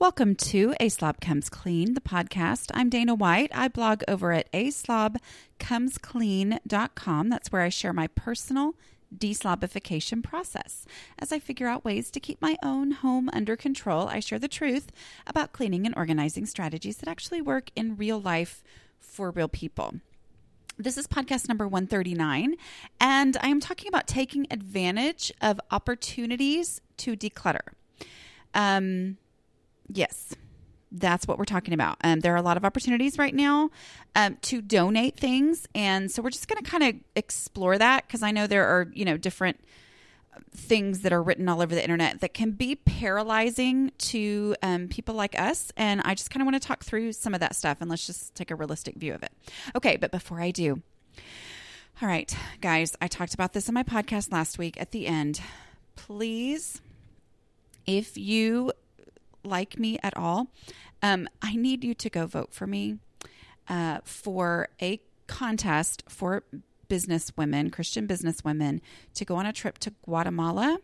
Welcome to A Slob Comes Clean, the podcast. I'm Dana White. I blog over at aslobcomesclean.com. That's where I share my personal deslobification process. As I figure out ways to keep my own home under control, I share the truth about cleaning and organizing strategies that actually work in real life for real people. This is podcast number 139, and I am talking about taking advantage of opportunities to declutter. Um, Yes, that's what we're talking about. Um, there are a lot of opportunities right now um, to donate things, and so we're just going to kind of explore that because I know there are you know different things that are written all over the internet that can be paralyzing to um, people like us. And I just kind of want to talk through some of that stuff and let's just take a realistic view of it. Okay, but before I do, all right, guys, I talked about this in my podcast last week at the end. Please, if you like me at all, um, I need you to go vote for me uh, for a contest for business women, Christian business women, to go on a trip to Guatemala.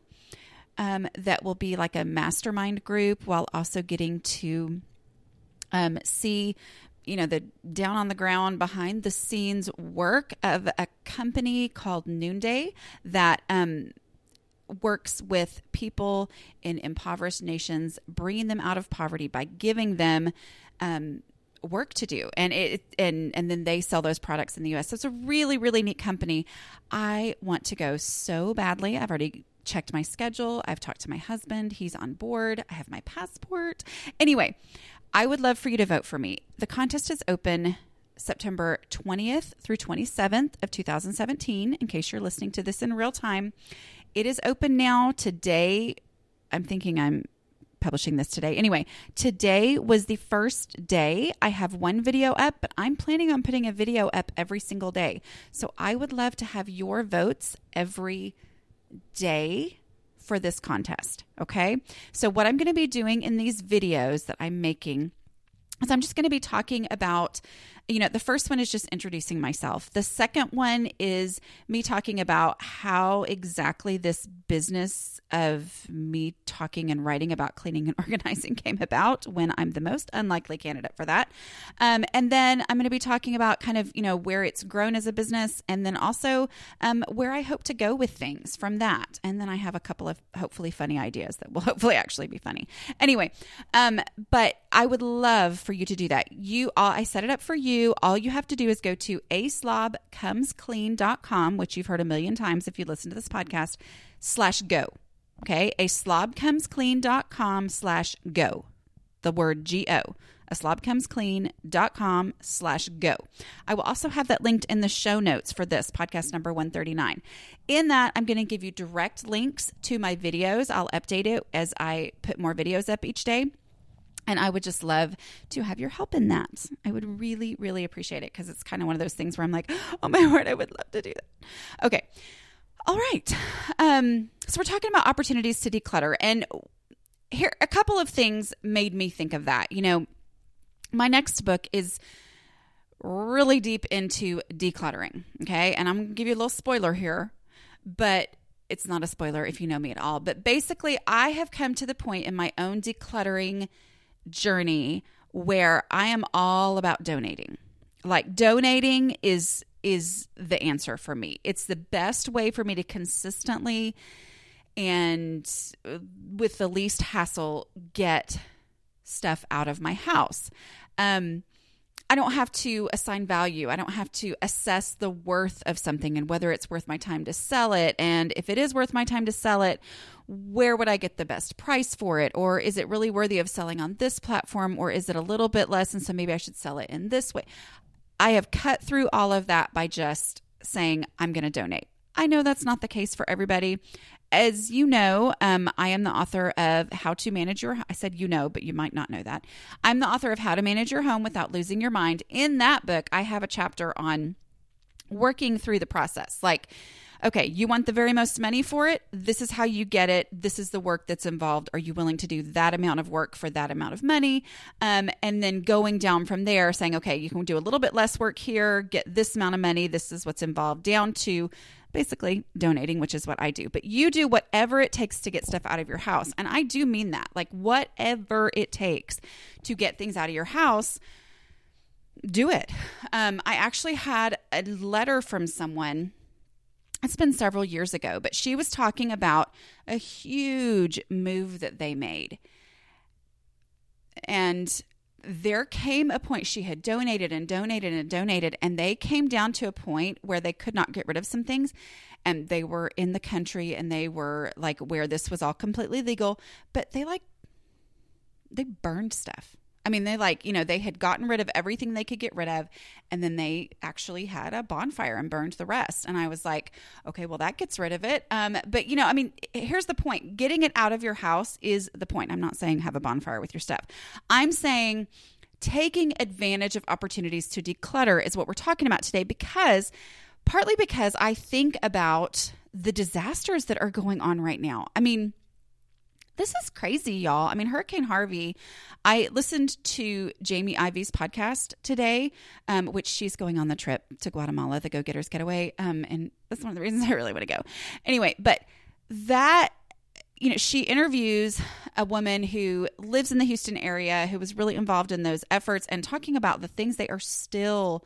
Um, that will be like a mastermind group while also getting to um, see you know the down on the ground behind the scenes work of a company called noonday that um, works with people in impoverished nations, bringing them out of poverty by giving them um, work to do, and it and and then they sell those products in the U.S. So it's a really really neat company. I want to go so badly. I've already checked my schedule. I've talked to my husband. He's on board. I have my passport. Anyway, I would love for you to vote for me. The contest is open September 20th through 27th of 2017 in case you're listening to this in real time it is open now today. I'm thinking I'm publishing this today. Anyway, today was the first day. I have one video up, but I'm planning on putting a video up every single day. So I would love to have your votes every day for this contest. Okay. So, what I'm going to be doing in these videos that I'm making is I'm just going to be talking about you know, the first one is just introducing myself. The second one is me talking about how exactly this business of me talking and writing about cleaning and organizing came about when I'm the most unlikely candidate for that. Um, and then I'm going to be talking about kind of, you know, where it's grown as a business and then also um, where I hope to go with things from that. And then I have a couple of hopefully funny ideas that will hopefully actually be funny. Anyway, um, but I would love for you to do that. You, all, I set it up for you you, all you have to do is go to aslobcomesclean.com, which you've heard a million times if you listen to this podcast, slash go. Okay, aslobcomesclean.com slash go. The word G-O. aslobcomesclean.com slash go. I will also have that linked in the show notes for this podcast number 139. In that, I'm going to give you direct links to my videos. I'll update it as I put more videos up each day. And I would just love to have your help in that. I would really, really appreciate it because it's kind of one of those things where I'm like, oh my word, I would love to do that. Okay. All right. Um, so we're talking about opportunities to declutter. And here, a couple of things made me think of that. You know, my next book is really deep into decluttering. Okay. And I'm going to give you a little spoiler here, but it's not a spoiler if you know me at all. But basically, I have come to the point in my own decluttering journey where I am all about donating. Like donating is is the answer for me. It's the best way for me to consistently and with the least hassle get stuff out of my house. Um, I don't have to assign value. I don't have to assess the worth of something and whether it's worth my time to sell it. And if it is worth my time to sell it, where would I get the best price for it? Or is it really worthy of selling on this platform? Or is it a little bit less? And so maybe I should sell it in this way. I have cut through all of that by just saying, I'm going to donate. I know that's not the case for everybody. As you know, um, I am the author of How to Manage Your. I said you know, but you might not know that. I'm the author of How to Manage Your Home Without Losing Your Mind. In that book, I have a chapter on working through the process, like okay, you want the very most money for it. This is how you get it. This is the work that's involved. Are you willing to do that amount of work for that amount of money? Um, and then going down from there, saying, okay, you can do a little bit less work here, get this amount of money. This is what's involved, down to basically donating, which is what I do. But you do whatever it takes to get stuff out of your house. And I do mean that, like, whatever it takes to get things out of your house do it. Um, I actually had a letter from someone it's been several years ago, but she was talking about a huge move that they made. And there came a point she had donated and donated and donated, and they came down to a point where they could not get rid of some things. And they were in the country and they were like where this was all completely legal, but they like, they burned stuff. I mean, they like, you know, they had gotten rid of everything they could get rid of, and then they actually had a bonfire and burned the rest. And I was like, okay, well, that gets rid of it. Um, but, you know, I mean, here's the point getting it out of your house is the point. I'm not saying have a bonfire with your stuff. I'm saying taking advantage of opportunities to declutter is what we're talking about today because partly because I think about the disasters that are going on right now. I mean, this is crazy, y'all. I mean, Hurricane Harvey. I listened to Jamie Ivey's podcast today, um, which she's going on the trip to Guatemala, the Go Getters Getaway. Um, and that's one of the reasons I really want to go. Anyway, but that you know, she interviews a woman who lives in the Houston area who was really involved in those efforts and talking about the things they are still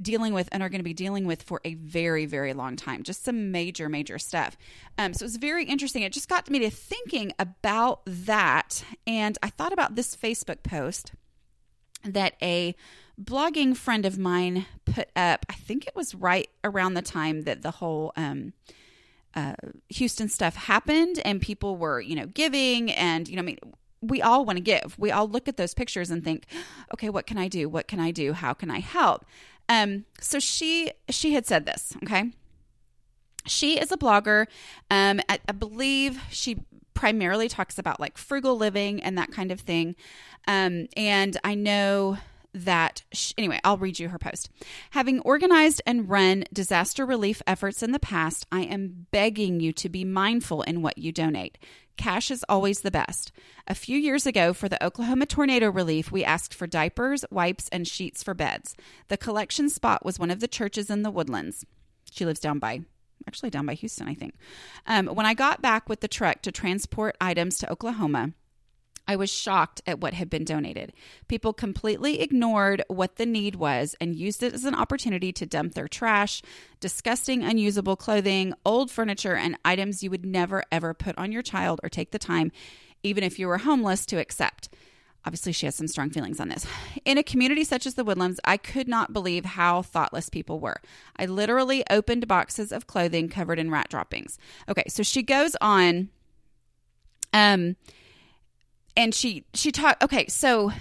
dealing with and are going to be dealing with for a very, very long time. Just some major, major stuff. Um, so it was very interesting. It just got me to thinking about that. And I thought about this Facebook post that a blogging friend of mine put up. I think it was right around the time that the whole. Um, uh, Houston stuff happened and people were, you know, giving and, you know, I mean, we all want to give. We all look at those pictures and think, okay, what can I do? What can I do? How can I help? Um, so she she had said this, okay? She is a blogger. Um, I, I believe she primarily talks about like frugal living and that kind of thing. Um, and I know that anyway, I'll read you her post. Having organized and run disaster relief efforts in the past, I am begging you to be mindful in what you donate. Cash is always the best. A few years ago, for the Oklahoma tornado relief, we asked for diapers, wipes, and sheets for beds. The collection spot was one of the churches in the woodlands. She lives down by, actually, down by Houston, I think. Um, when I got back with the truck to transport items to Oklahoma, I was shocked at what had been donated. People completely ignored what the need was and used it as an opportunity to dump their trash, disgusting, unusable clothing, old furniture, and items you would never ever put on your child or take the time, even if you were homeless, to accept. Obviously, she has some strong feelings on this. In a community such as the Woodlands, I could not believe how thoughtless people were. I literally opened boxes of clothing covered in rat droppings. Okay, so she goes on. Um, and she she talked okay so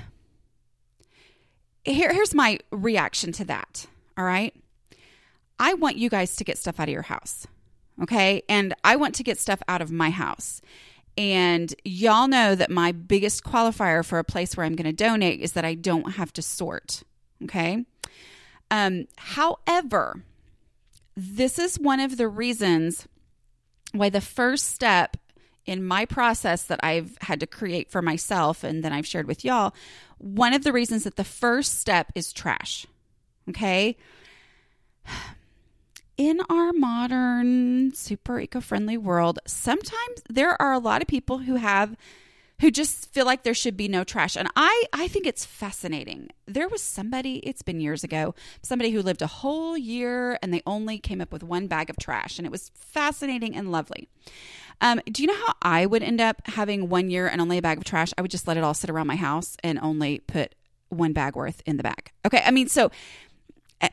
here here's my reaction to that all right? I want you guys to get stuff out of your house okay? And i want to get stuff out of my house. And y'all know that my biggest qualifier for a place where i'm going to donate is that i don't have to sort okay? Um however this is one of the reasons why the first step in my process that I've had to create for myself and then I've shared with y'all, one of the reasons that the first step is trash. Okay. In our modern, super eco friendly world, sometimes there are a lot of people who have who just feel like there should be no trash. And I, I think it's fascinating. There was somebody, it's been years ago, somebody who lived a whole year and they only came up with one bag of trash. And it was fascinating and lovely. Um, do you know how I would end up having one year and only a bag of trash? I would just let it all sit around my house and only put one bag worth in the bag. Okay. I mean, so eh,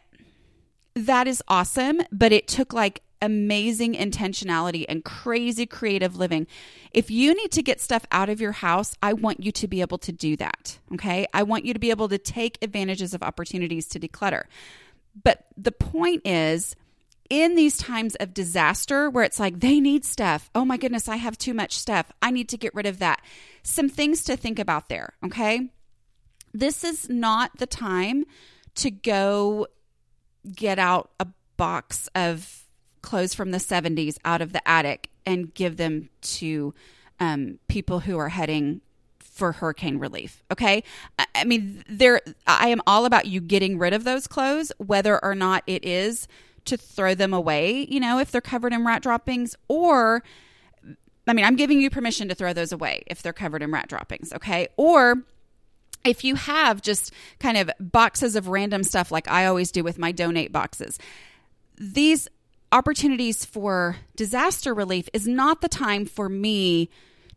that is awesome, but it took like amazing intentionality and crazy creative living. If you need to get stuff out of your house, I want you to be able to do that. Okay. I want you to be able to take advantages of opportunities to declutter. But the point is, in these times of disaster where it's like they need stuff. Oh my goodness, I have too much stuff. I need to get rid of that. Some things to think about there, okay? This is not the time to go get out a box of clothes from the 70s out of the attic and give them to um, people who are heading for hurricane relief. Okay. I mean, there, I am all about you getting rid of those clothes, whether or not it is to throw them away, you know, if they're covered in rat droppings, or, I mean, I'm giving you permission to throw those away if they're covered in rat droppings. Okay. Or, if you have just kind of boxes of random stuff like I always do with my donate boxes, these opportunities for disaster relief is not the time for me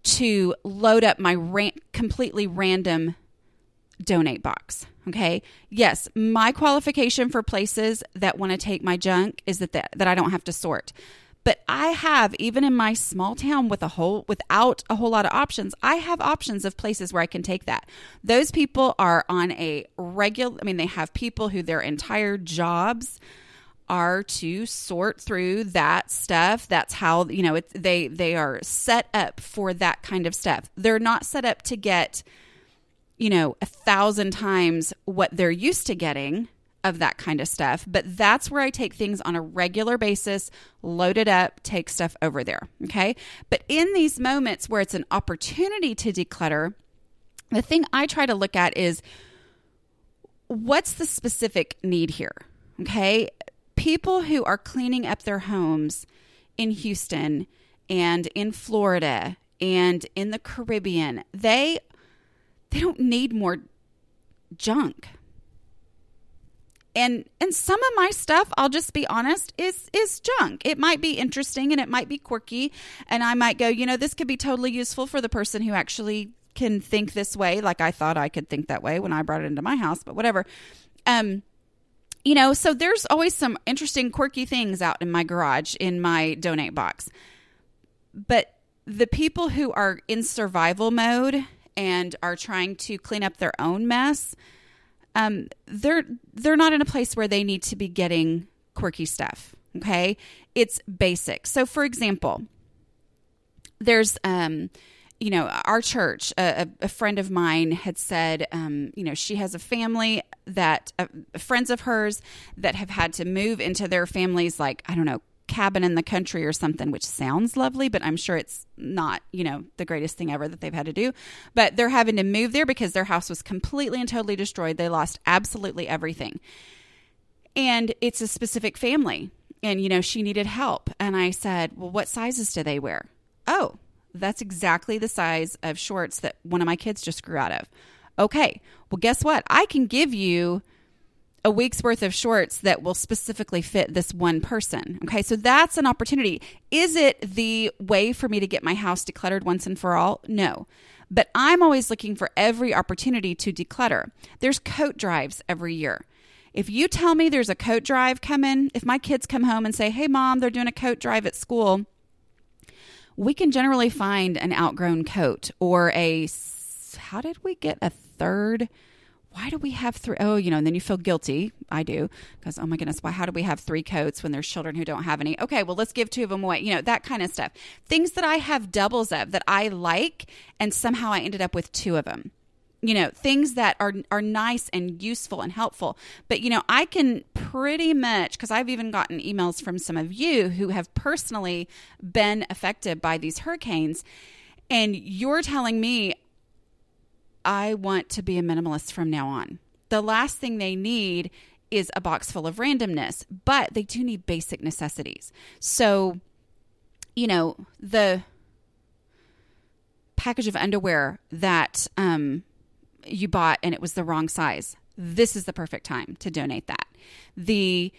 to load up my ran- completely random donate box. Okay. Yes, my qualification for places that want to take my junk is that, that that I don't have to sort. But I have even in my small town with a whole without a whole lot of options, I have options of places where I can take that. Those people are on a regular I mean they have people who their entire jobs are to sort through that stuff. That's how you know it, they they are set up for that kind of stuff. They're not set up to get you know a thousand times what they're used to getting of that kind of stuff. But that's where I take things on a regular basis, load it up, take stuff over there. Okay. But in these moments where it's an opportunity to declutter, the thing I try to look at is what's the specific need here? Okay people who are cleaning up their homes in Houston and in Florida and in the Caribbean, they they don't need more junk. And and some of my stuff, I'll just be honest, is is junk. It might be interesting and it might be quirky and I might go, you know, this could be totally useful for the person who actually can think this way like I thought I could think that way when I brought it into my house, but whatever. Um you know, so there's always some interesting, quirky things out in my garage in my donate box. But the people who are in survival mode and are trying to clean up their own mess, um, they're they're not in a place where they need to be getting quirky stuff. Okay, it's basic. So, for example, there's um, you know, our church, a, a, friend of mine had said, um, you know, she has a family that uh, friends of hers that have had to move into their families, like, I don't know, cabin in the country or something, which sounds lovely, but I'm sure it's not, you know, the greatest thing ever that they've had to do. But they're having to move there because their house was completely and totally destroyed. They lost absolutely everything. And it's a specific family. And, you know, she needed help. And I said, Well, what sizes do they wear? Oh, that's exactly the size of shorts that one of my kids just grew out of. Okay, well, guess what? I can give you a week's worth of shorts that will specifically fit this one person. Okay, so that's an opportunity. Is it the way for me to get my house decluttered once and for all? No. But I'm always looking for every opportunity to declutter. There's coat drives every year. If you tell me there's a coat drive coming, if my kids come home and say, hey, mom, they're doing a coat drive at school, we can generally find an outgrown coat or a how did we get a third why do we have three? Oh, you know, and then you feel guilty. I do because oh my goodness, why? How do we have three coats when there's children who don't have any? Okay, well let's give two of them away. You know that kind of stuff. Things that I have doubles of that I like, and somehow I ended up with two of them you know things that are are nice and useful and helpful. But you know i can pretty much because i've even gotten emails from some of you who have personally been affected by these hurricanes and you're telling me i want to be a minimalist from now on. The last thing they need is a box full of randomness but they do need basic necessities. So you know the package of underwear that um you bought and it was the wrong size, this is the perfect time to donate that. The,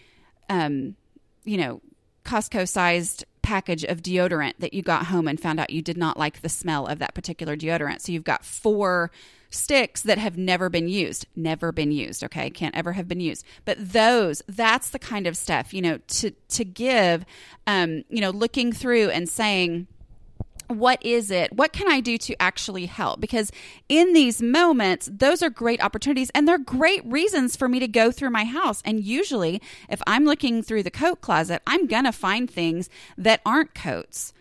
um, you know, Costco sized package of deodorant that you got home and found out you did not like the smell of that particular deodorant. So you've got four sticks that have never been used, never been used, okay? Can't ever have been used. But those, that's the kind of stuff, you know, to to give um, you know, looking through and saying what is it? What can I do to actually help? Because in these moments, those are great opportunities and they're great reasons for me to go through my house. And usually, if I'm looking through the coat closet, I'm going to find things that aren't coats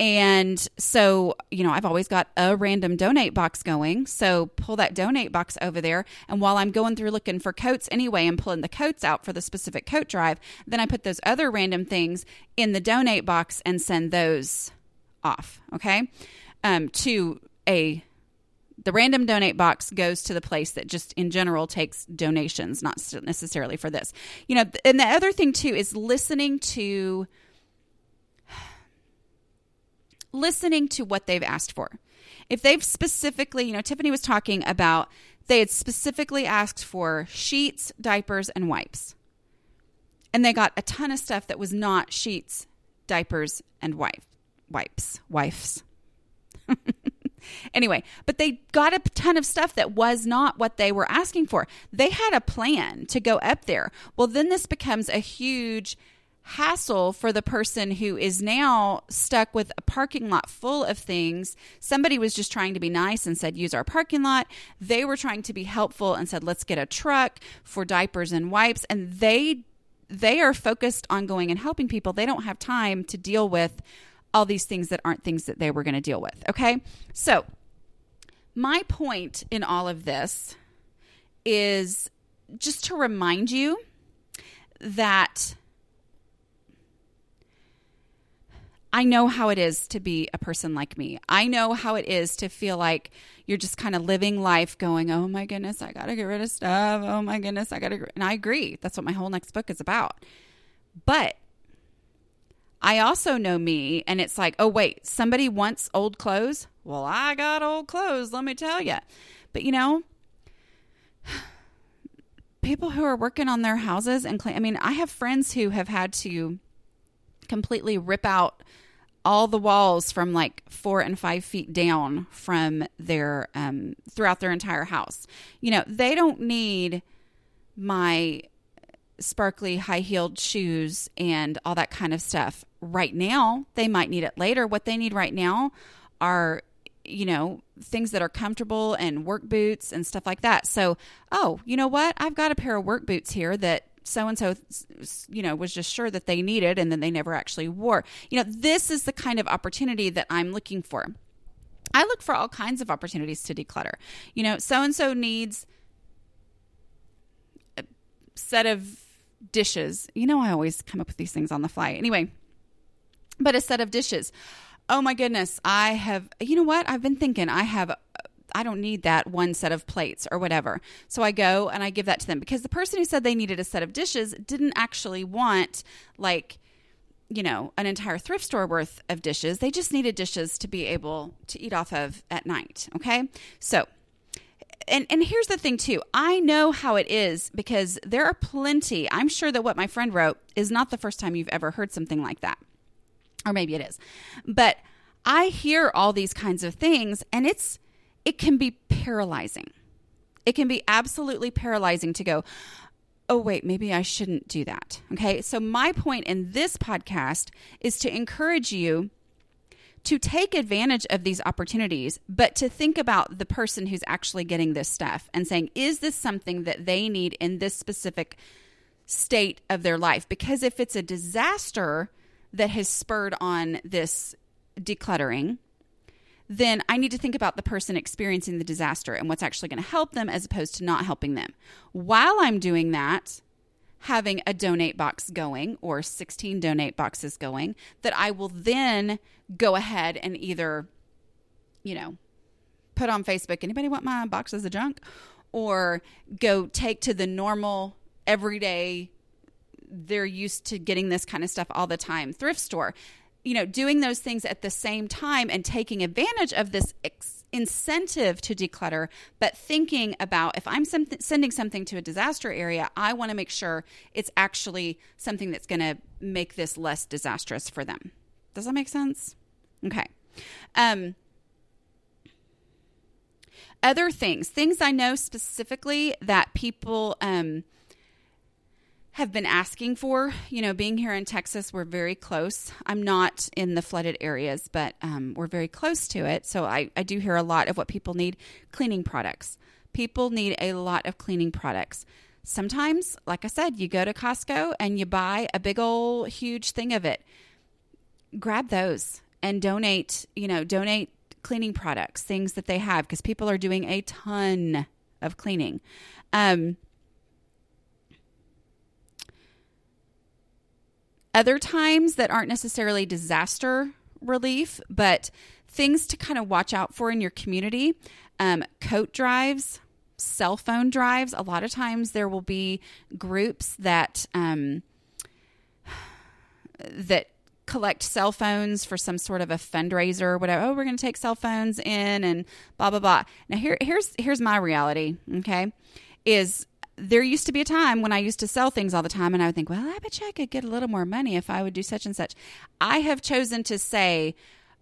And so, you know, I've always got a random donate box going. So pull that donate box over there. And while I'm going through looking for coats anyway and pulling the coats out for the specific coat drive, then I put those other random things in the donate box and send those off. Okay. Um, to a the random donate box goes to the place that just in general takes donations, not necessarily for this. You know, and the other thing too is listening to listening to what they've asked for. If they've specifically, you know, Tiffany was talking about they had specifically asked for sheets, diapers, and wipes. And they got a ton of stuff that was not sheets, diapers, and wife, wipes, wifes. anyway, but they got a ton of stuff that was not what they were asking for. They had a plan to go up there. Well, then this becomes a huge hassle for the person who is now stuck with a parking lot full of things. Somebody was just trying to be nice and said, use our parking lot. They were trying to be helpful and said, let's get a truck for diapers and wipes. And they they are focused on going and helping people. They don't have time to deal with all these things that aren't things that they were going to deal with. Okay. So, my point in all of this is just to remind you that I know how it is to be a person like me. I know how it is to feel like you're just kind of living life going, oh my goodness, I got to get rid of stuff. Oh my goodness, I got to. And I agree. That's what my whole next book is about. But I also know me, and it's like, oh, wait, somebody wants old clothes? Well, I got old clothes, let me tell you. But you know, people who are working on their houses and clean, I mean, I have friends who have had to completely rip out all the walls from like four and five feet down from their um, throughout their entire house. You know, they don't need my sparkly high heeled shoes and all that kind of stuff right now. They might need it later. What they need right now are, you know, things that are comfortable and work boots and stuff like that. So, oh, you know what? I've got a pair of work boots here that so and so, you know, was just sure that they needed and then they never actually wore. You know, this is the kind of opportunity that I'm looking for. I look for all kinds of opportunities to declutter. You know, so and so needs a set of dishes. You know, I always come up with these things on the fly. Anyway, but a set of dishes. Oh my goodness, I have, you know what? I've been thinking I have I don't need that one set of plates or whatever. So I go and I give that to them because the person who said they needed a set of dishes didn't actually want like you know, an entire thrift store worth of dishes. They just needed dishes to be able to eat off of at night, okay? So and and here's the thing too. I know how it is because there are plenty. I'm sure that what my friend wrote is not the first time you've ever heard something like that. Or maybe it is. But I hear all these kinds of things and it's it can be paralyzing. It can be absolutely paralyzing to go, oh, wait, maybe I shouldn't do that. Okay. So, my point in this podcast is to encourage you to take advantage of these opportunities, but to think about the person who's actually getting this stuff and saying, is this something that they need in this specific state of their life? Because if it's a disaster that has spurred on this decluttering, then I need to think about the person experiencing the disaster and what's actually going to help them as opposed to not helping them. While I'm doing that, having a donate box going or 16 donate boxes going that I will then go ahead and either, you know, put on Facebook, anybody want my boxes of junk? Or go take to the normal, everyday, they're used to getting this kind of stuff all the time thrift store you know, doing those things at the same time and taking advantage of this ex- incentive to declutter, but thinking about if I'm some- sending something to a disaster area, I want to make sure it's actually something that's going to make this less disastrous for them. Does that make sense? Okay. Um, other things, things I know specifically that people um, have been asking for. You know, being here in Texas, we're very close. I'm not in the flooded areas, but um, we're very close to it. So I, I do hear a lot of what people need cleaning products. People need a lot of cleaning products. Sometimes, like I said, you go to Costco and you buy a big old huge thing of it. Grab those and donate, you know, donate cleaning products, things that they have, because people are doing a ton of cleaning. Um, other times that aren't necessarily disaster relief, but things to kind of watch out for in your community um, coat drives, cell phone drives. A lot of times there will be groups that um, that collect cell phones for some sort of a fundraiser or whatever. Oh, we're going to take cell phones in and blah blah blah. Now here here's here's my reality. Okay, is there used to be a time when I used to sell things all the time, and I would think, well, I bet you I could get a little more money if I would do such and such. I have chosen to say.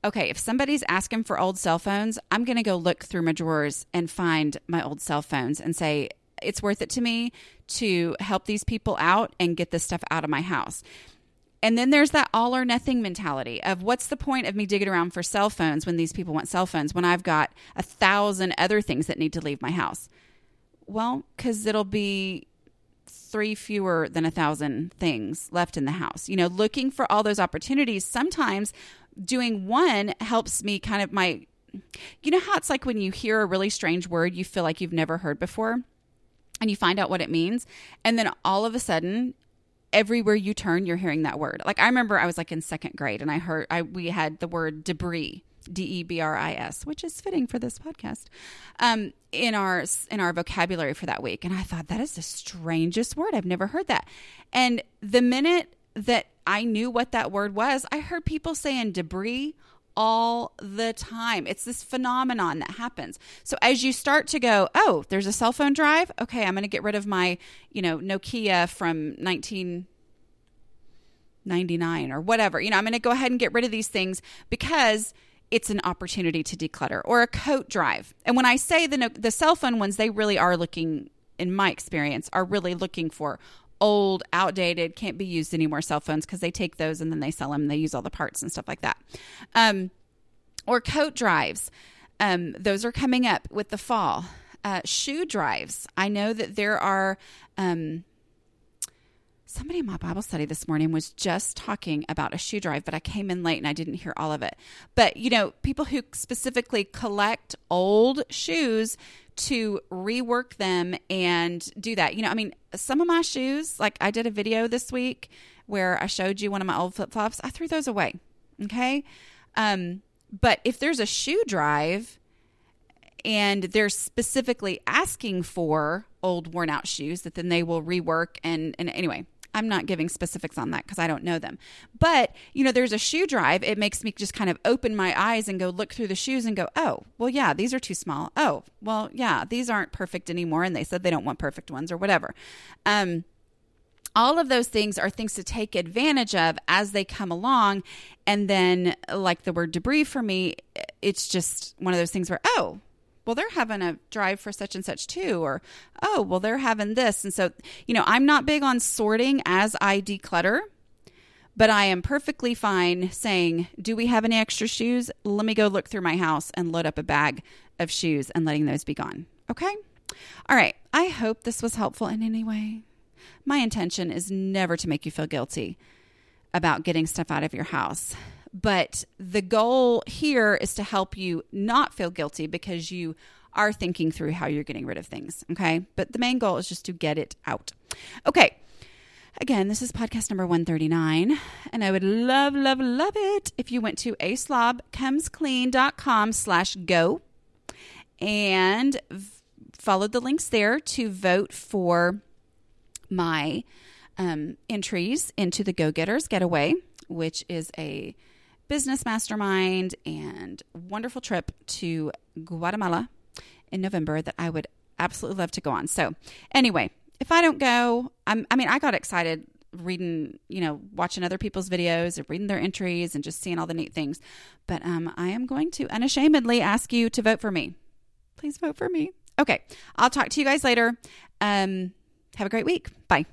Okay, if somebody's asking for old cell phones, I'm going to go look through my drawers and find my old cell phones and say, it's worth it to me to help these people out and get this stuff out of my house. And then there's that all or nothing mentality of what's the point of me digging around for cell phones when these people want cell phones when I've got a thousand other things that need to leave my house? Well, because it'll be three fewer than a thousand things left in the house. You know, looking for all those opportunities, sometimes doing one helps me kind of my, you know, how it's like when you hear a really strange word you feel like you've never heard before and you find out what it means. And then all of a sudden, everywhere you turn, you're hearing that word. Like I remember I was like in second grade and I heard I we had the word debris, D E B R I S, which is fitting for this podcast, um, in our in our vocabulary for that week. And I thought that is the strangest word. I've never heard that. And the minute that I knew what that word was, I heard people saying debris all the time. It's this phenomenon that happens. So as you start to go, oh, there's a cell phone drive. Okay, I'm going to get rid of my, you know, Nokia from 1999 or whatever. You know, I'm going to go ahead and get rid of these things because it's an opportunity to declutter or a coat drive. And when I say the the cell phone ones, they really are looking in my experience are really looking for old, outdated, can't be used anymore cell phones because they take those and then they sell them. They use all the parts and stuff like that. Um, or coat drives. Um, those are coming up with the fall. Uh, shoe drives. I know that there are. Um, somebody in my Bible study this morning was just talking about a shoe drive, but I came in late and I didn't hear all of it. But, you know, people who specifically collect old shoes to rework them and do that. You know, I mean, some of my shoes, like I did a video this week where I showed you one of my old flip flops, I threw those away. Okay. Um, but if there's a shoe drive and they're specifically asking for old worn out shoes that then they will rework and and anyway I'm not giving specifics on that because I don't know them. But, you know, there's a shoe drive. It makes me just kind of open my eyes and go look through the shoes and go, oh, well, yeah, these are too small. Oh, well, yeah, these aren't perfect anymore. And they said they don't want perfect ones or whatever. Um, all of those things are things to take advantage of as they come along. And then, like the word debris for me, it's just one of those things where, oh, well, they're having a drive for such and such too, or oh, well, they're having this. And so, you know, I'm not big on sorting as I declutter, but I am perfectly fine saying, do we have any extra shoes? Let me go look through my house and load up a bag of shoes and letting those be gone. Okay. All right. I hope this was helpful in any way. My intention is never to make you feel guilty about getting stuff out of your house. But the goal here is to help you not feel guilty because you are thinking through how you're getting rid of things. Okay. But the main goal is just to get it out. Okay. Again, this is podcast number 139, and I would love, love, love it if you went to aslobcomesclean.com slash go and v- followed the links there to vote for my um, entries into the Go Getters Getaway, which is a business mastermind and wonderful trip to Guatemala in November that I would absolutely love to go on. So, anyway, if I don't go, I'm, I mean, I got excited reading, you know, watching other people's videos and reading their entries and just seeing all the neat things. But um, I am going to unashamedly ask you to vote for me. Please vote for me. Okay, I'll talk to you guys later. Um, have a great week. Bye.